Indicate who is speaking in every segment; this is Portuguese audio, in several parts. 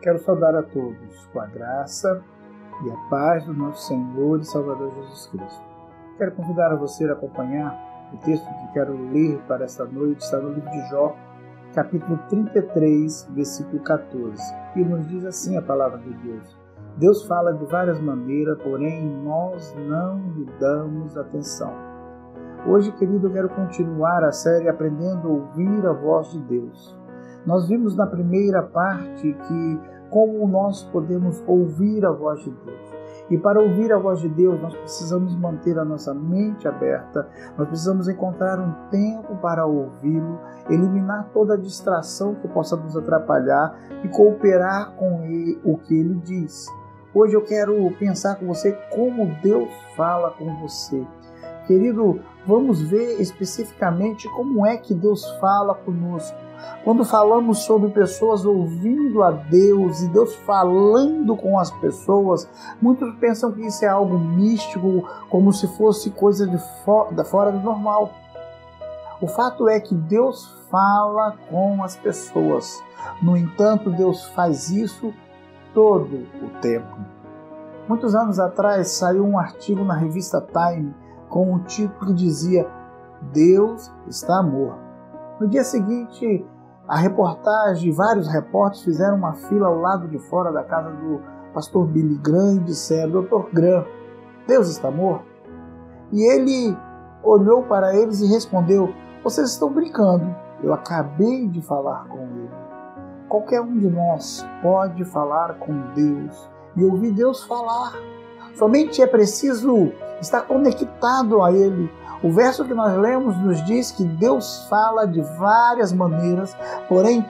Speaker 1: Quero saudar a todos com a graça e a paz do nosso Senhor e Salvador Jesus Cristo. Quero convidar a você a acompanhar o texto que quero ler para esta noite, está no livro de Jó, capítulo 33, versículo 14, que nos diz assim a palavra de Deus. Deus fala de várias maneiras, porém nós não lhe damos atenção. Hoje, querido, eu quero continuar a série Aprendendo a Ouvir a Voz de Deus. Nós vimos na primeira parte que como nós podemos ouvir a voz de Deus. E para ouvir a voz de Deus, nós precisamos manter a nossa mente aberta, nós precisamos encontrar um tempo para ouvi-lo, eliminar toda distração que possa nos atrapalhar e cooperar com ele, o que ele diz. Hoje eu quero pensar com você como Deus fala com você. Querido, vamos ver especificamente como é que Deus fala conosco. Quando falamos sobre pessoas ouvindo a Deus e Deus falando com as pessoas, muitos pensam que isso é algo místico, como se fosse coisa de fora, fora do normal. O fato é que Deus fala com as pessoas. No entanto, Deus faz isso todo o tempo. Muitos anos atrás saiu um artigo na revista Time com um título que dizia Deus está morto. No dia seguinte, a reportagem, vários repórteres fizeram uma fila ao lado de fora da casa do pastor Billy Graham e disseram: Doutor Graham, Deus está morto? E ele olhou para eles e respondeu: Vocês estão brincando. Eu acabei de falar com ele. Qualquer um de nós pode falar com Deus e ouvir Deus falar. Somente é preciso estar conectado a Ele, o verso que nós lemos nos diz que Deus fala de várias maneiras, porém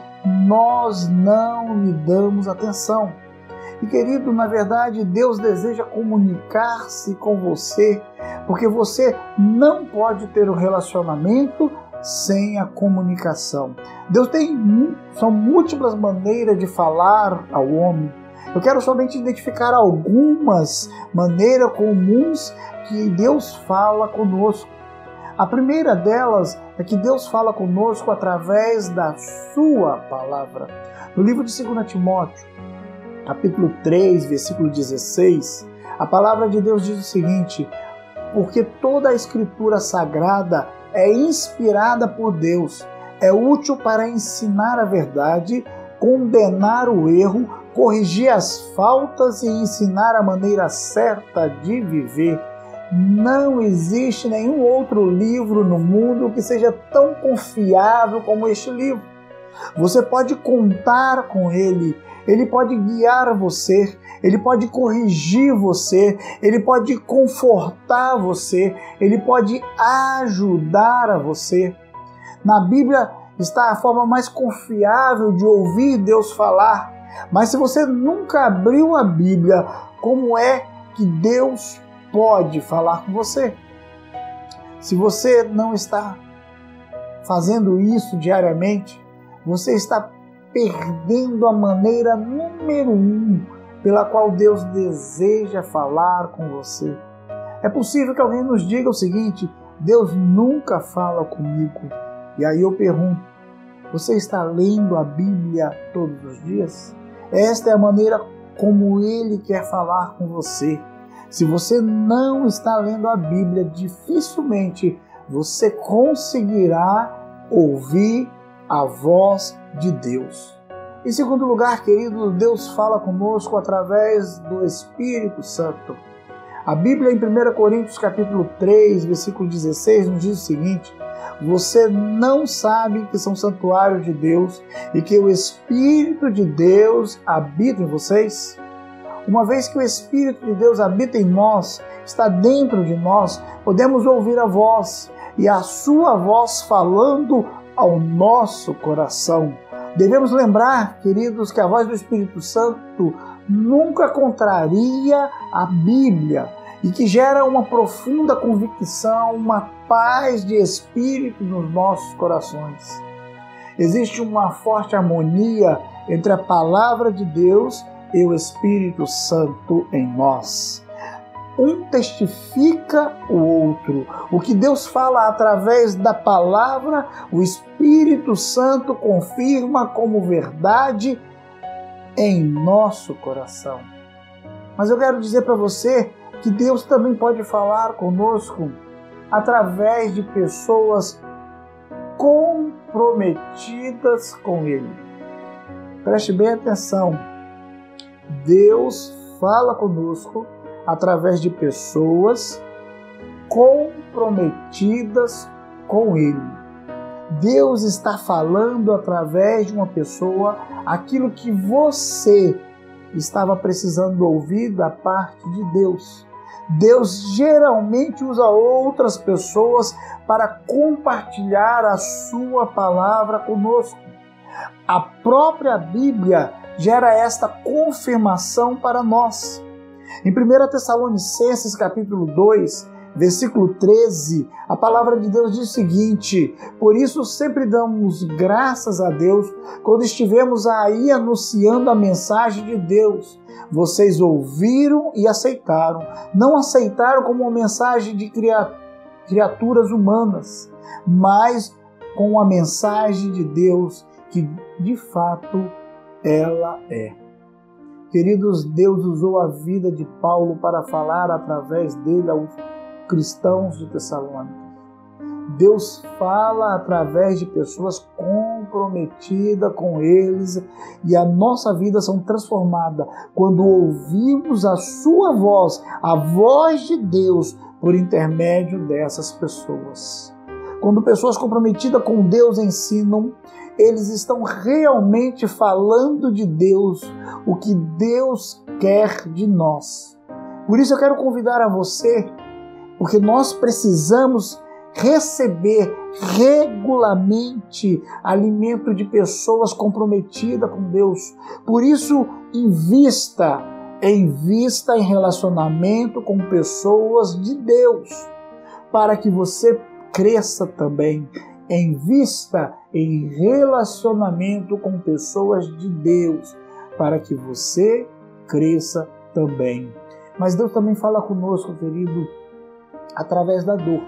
Speaker 1: nós não lhe damos atenção. E querido, na verdade, Deus deseja comunicar-se com você, porque você não pode ter um relacionamento sem a comunicação. Deus tem são múltiplas maneiras de falar ao homem. Eu quero somente identificar algumas maneiras comuns que Deus fala conosco. A primeira delas é que Deus fala conosco através da Sua palavra. No livro de 2 Timóteo, capítulo 3, versículo 16, a palavra de Deus diz o seguinte: Porque toda a Escritura sagrada é inspirada por Deus, é útil para ensinar a verdade, condenar o erro, corrigir as faltas e ensinar a maneira certa de viver não existe nenhum outro livro no mundo que seja tão confiável como este livro. Você pode contar com ele, ele pode guiar você, ele pode corrigir você, ele pode confortar você, ele pode ajudar a você. Na Bíblia está a forma mais confiável de ouvir Deus falar. Mas se você nunca abriu a Bíblia, como é que Deus pode falar com você. Se você não está fazendo isso diariamente, você está perdendo a maneira número um pela qual Deus deseja falar com você. É possível que alguém nos diga o seguinte: Deus nunca fala comigo. E aí eu pergunto: você está lendo a Bíblia todos os dias? Esta é a maneira como Ele quer falar com você. Se você não está lendo a Bíblia, dificilmente você conseguirá ouvir a voz de Deus. Em segundo lugar, querido, Deus fala conosco através do Espírito Santo. A Bíblia em 1 Coríntios capítulo 3, versículo 16 nos diz o seguinte: Você não sabe que são santuários de Deus e que o Espírito de Deus habita em vocês? Uma vez que o Espírito de Deus habita em nós, está dentro de nós, podemos ouvir a voz e a sua voz falando ao nosso coração. Devemos lembrar, queridos, que a voz do Espírito Santo nunca contraria a Bíblia e que gera uma profunda convicção, uma paz de espírito nos nossos corações. Existe uma forte harmonia entre a palavra de Deus e o Espírito Santo em nós. Um testifica o outro. O que Deus fala através da palavra, o Espírito Santo confirma como verdade em nosso coração. Mas eu quero dizer para você que Deus também pode falar conosco através de pessoas comprometidas com Ele. Preste bem atenção. Deus fala conosco através de pessoas comprometidas com Ele. Deus está falando através de uma pessoa aquilo que você estava precisando ouvir da parte de Deus. Deus geralmente usa outras pessoas para compartilhar a sua palavra conosco. A própria Bíblia gera esta confirmação para nós. Em 1 Tessalonicenses capítulo 2, versículo 13, a palavra de Deus diz o seguinte: Por isso sempre damos graças a Deus quando estivemos aí anunciando a mensagem de Deus. Vocês ouviram e aceitaram, não aceitaram como uma mensagem de criaturas humanas, mas com a mensagem de Deus que de fato ela é. Queridos, Deus usou a vida de Paulo para falar através dele aos cristãos de Tessalônica. Deus fala através de pessoas comprometidas com eles e a nossa vida são transformada quando ouvimos a sua voz, a voz de Deus por intermédio dessas pessoas. Quando pessoas comprometidas com Deus ensinam, eles estão realmente falando de Deus, o que Deus quer de nós. Por isso eu quero convidar a você porque nós precisamos receber regularmente alimento de pessoas comprometidas com Deus. Por isso, invista, invista em relacionamento com pessoas de Deus, para que você cresça também. Invista em relacionamento com pessoas de Deus, para que você cresça também. Mas Deus também fala conosco, querido, através da dor.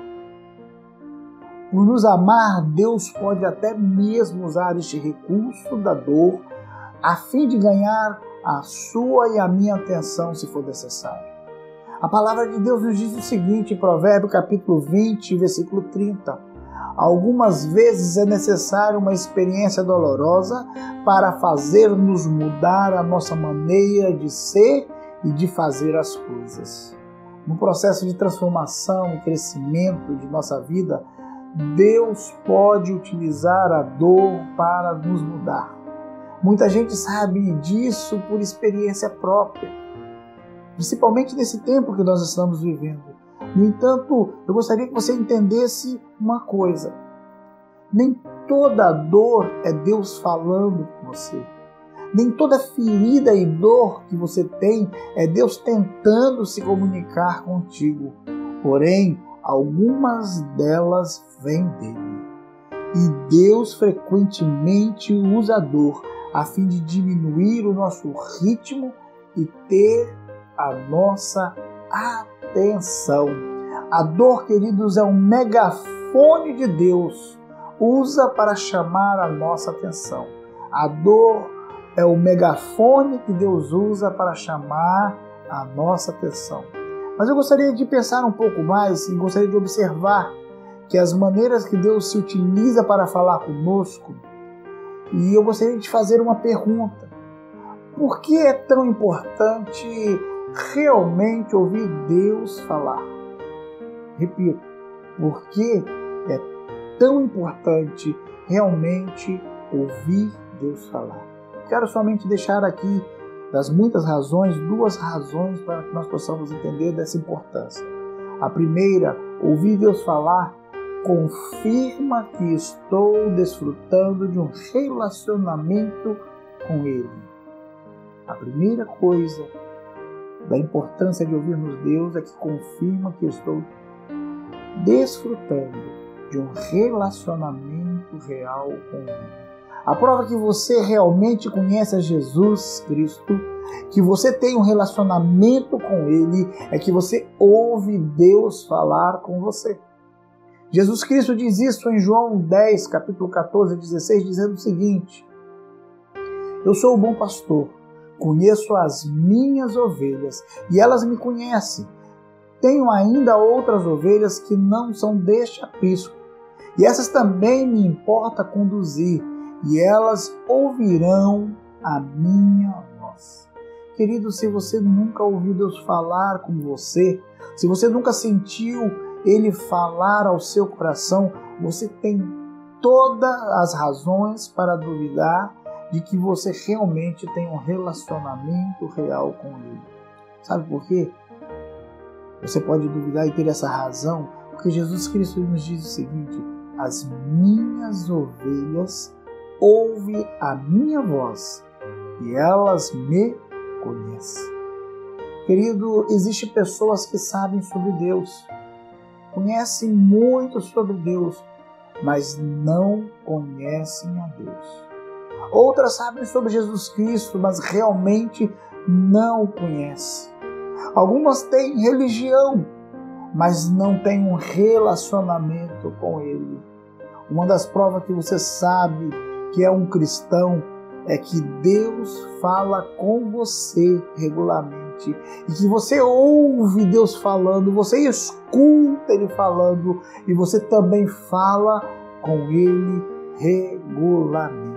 Speaker 1: Por nos amar, Deus pode até mesmo usar este recurso da dor a fim de ganhar a sua e a minha atenção se for necessário. A palavra de Deus nos diz o seguinte em Provérbio capítulo 20, versículo 30. Algumas vezes é necessário uma experiência dolorosa para fazer-nos mudar a nossa maneira de ser e de fazer as coisas no processo de transformação e crescimento de nossa vida, Deus pode utilizar a dor para nos mudar. Muita gente sabe disso por experiência própria, principalmente nesse tempo que nós estamos vivendo. No entanto, eu gostaria que você entendesse uma coisa: nem toda dor é Deus falando com você. Nem toda ferida e dor que você tem é Deus tentando se comunicar contigo. Porém, algumas delas vêm dele. E Deus frequentemente usa a dor a fim de diminuir o nosso ritmo e ter a nossa atenção. A dor, queridos, é um megafone de Deus, usa para chamar a nossa atenção. A dor é o megafone que Deus usa para chamar a nossa atenção. Mas eu gostaria de pensar um pouco mais e gostaria de observar que as maneiras que Deus se utiliza para falar conosco, e eu gostaria de fazer uma pergunta: por que é tão importante realmente ouvir Deus falar? Repito, por que é tão importante realmente ouvir Deus falar? Quero somente deixar aqui, das muitas razões, duas razões para que nós possamos entender dessa importância. A primeira, ouvir Deus falar confirma que estou desfrutando de um relacionamento com Ele. A primeira coisa da importância de ouvirmos Deus é que confirma que estou desfrutando de um relacionamento real com Ele. A prova que você realmente conhece a Jesus Cristo, que você tem um relacionamento com Ele, é que você ouve Deus falar com você. Jesus Cristo diz isso em João 10, capítulo 14, 16, dizendo o seguinte: Eu sou o bom pastor. Conheço as minhas ovelhas e elas me conhecem. Tenho ainda outras ovelhas que não são deste aprisco, e essas também me importa conduzir, e elas ouvirão a minha voz. Querido, se você nunca ouviu Deus falar com você, se você nunca sentiu Ele falar ao seu coração, você tem todas as razões para duvidar de que você realmente tem um relacionamento real com Ele. Sabe por quê? Você pode duvidar e ter essa razão, porque Jesus Cristo nos diz o seguinte: As minhas ovelhas ouvem a minha voz e elas me conhecem. Querido, existem pessoas que sabem sobre Deus, conhecem muito sobre Deus, mas não conhecem a Deus. Outras sabem sobre Jesus Cristo, mas realmente não conhecem. Algumas têm religião, mas não têm um relacionamento com Ele. Uma das provas que você sabe que é um cristão é que Deus fala com você regularmente e que você ouve Deus falando, você escuta Ele falando e você também fala com Ele regularmente.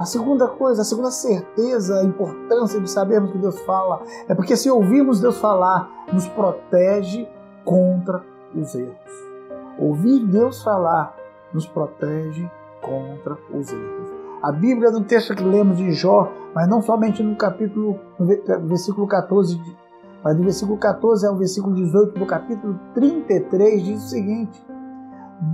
Speaker 1: A segunda coisa, a segunda certeza, a importância de sabermos que Deus fala, é porque se ouvirmos Deus falar, nos protege contra os erros. Ouvir Deus falar nos protege contra os erros. A Bíblia, no texto que lemos de Jó, mas não somente no capítulo, no versículo 14, mas no versículo 14 ao versículo 18 do capítulo 33, diz o seguinte: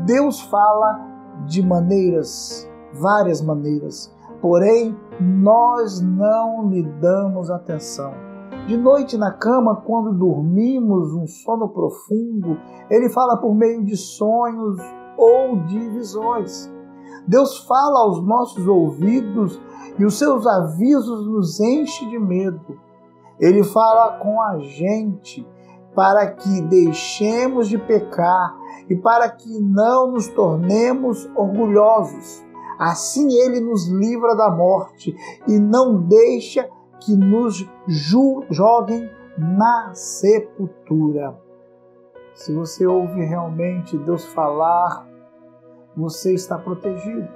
Speaker 1: Deus fala de maneiras, várias maneiras, porém nós não lhe damos atenção. De noite na cama, quando dormimos um sono profundo, ele fala por meio de sonhos ou de visões. Deus fala aos nossos ouvidos e os seus avisos nos enchem de medo. Ele fala com a gente para que deixemos de pecar e para que não nos tornemos orgulhosos. Assim ele nos livra da morte e não deixa que nos joguem na sepultura. Se você ouve realmente Deus falar, você está protegido.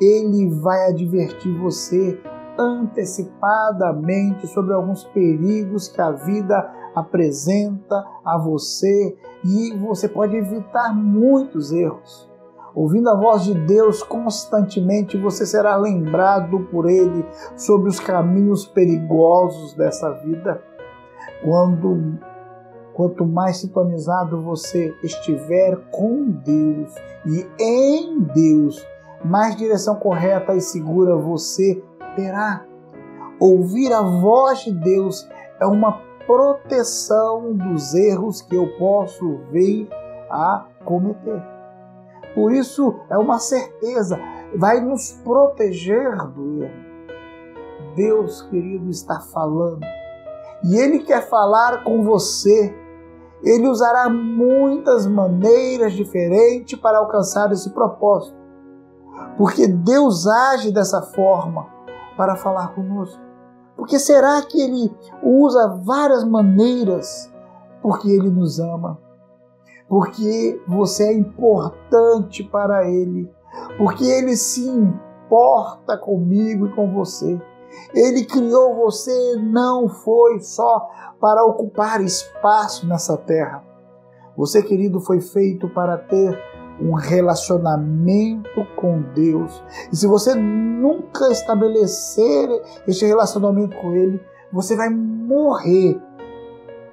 Speaker 1: Ele vai advertir você antecipadamente sobre alguns perigos que a vida apresenta a você e você pode evitar muitos erros. Ouvindo a voz de Deus constantemente, você será lembrado por Ele sobre os caminhos perigosos dessa vida. Quando quanto mais sintonizado você estiver com Deus e em Deus, mais direção correta e segura você terá. Ouvir a voz de Deus é uma proteção dos erros que eu posso vir a cometer. Por isso é uma certeza, vai nos proteger do erro. Deus, querido, está falando. E Ele quer falar com você. Ele usará muitas maneiras diferentes para alcançar esse propósito. Porque Deus age dessa forma para falar conosco. Porque será que Ele usa várias maneiras? Porque Ele nos ama porque você é importante para Ele, porque Ele se importa comigo e com você. Ele criou você não foi só para ocupar espaço nessa terra. Você, querido, foi feito para ter um relacionamento com Deus. E se você nunca estabelecer este relacionamento com Ele, você vai morrer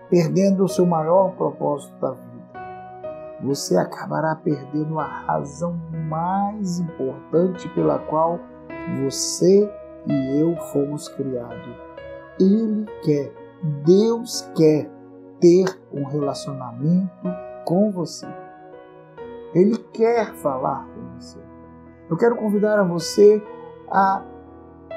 Speaker 1: perdendo o seu maior propósito da vida você acabará perdendo a razão mais importante pela qual você e eu fomos criados. Ele quer, Deus quer ter um relacionamento com você. Ele quer falar com você. Eu quero convidar a você a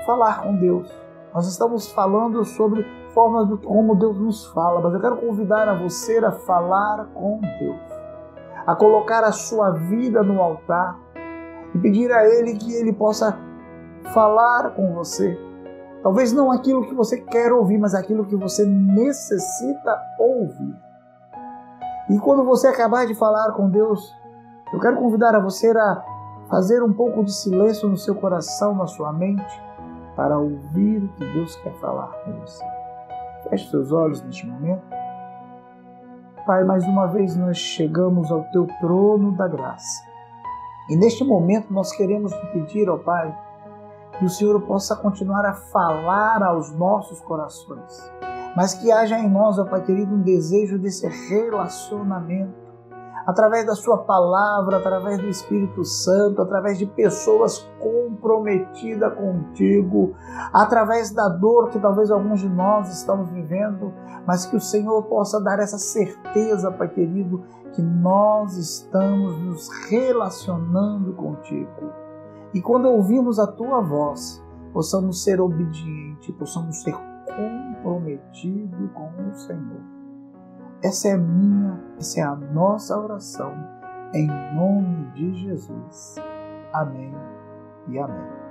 Speaker 1: falar com Deus. Nós estamos falando sobre formas de como Deus nos fala, mas eu quero convidar a você a falar com Deus a colocar a sua vida no altar e pedir a Ele que Ele possa falar com você. Talvez não aquilo que você quer ouvir, mas aquilo que você necessita ouvir. E quando você acabar de falar com Deus, eu quero convidar a você a fazer um pouco de silêncio no seu coração, na sua mente, para ouvir o que Deus quer falar com você. Feche seus olhos neste momento. Pai, mais uma vez nós chegamos ao teu trono da graça. E neste momento nós queremos pedir, ó Pai, que o Senhor possa continuar a falar aos nossos corações, mas que haja em nós, ó Pai querido, um desejo desse relacionamento através da Sua palavra, através do Espírito Santo, através de pessoas comprometidas contigo, através da dor que talvez alguns de nós estamos vivendo, mas que o Senhor possa dar essa certeza, Pai querido, que nós estamos nos relacionando contigo. E quando ouvimos a Tua voz, possamos ser obedientes, possamos ser comprometidos com o Senhor. Essa é minha, essa é a nossa oração, em nome de Jesus. Amém e amém.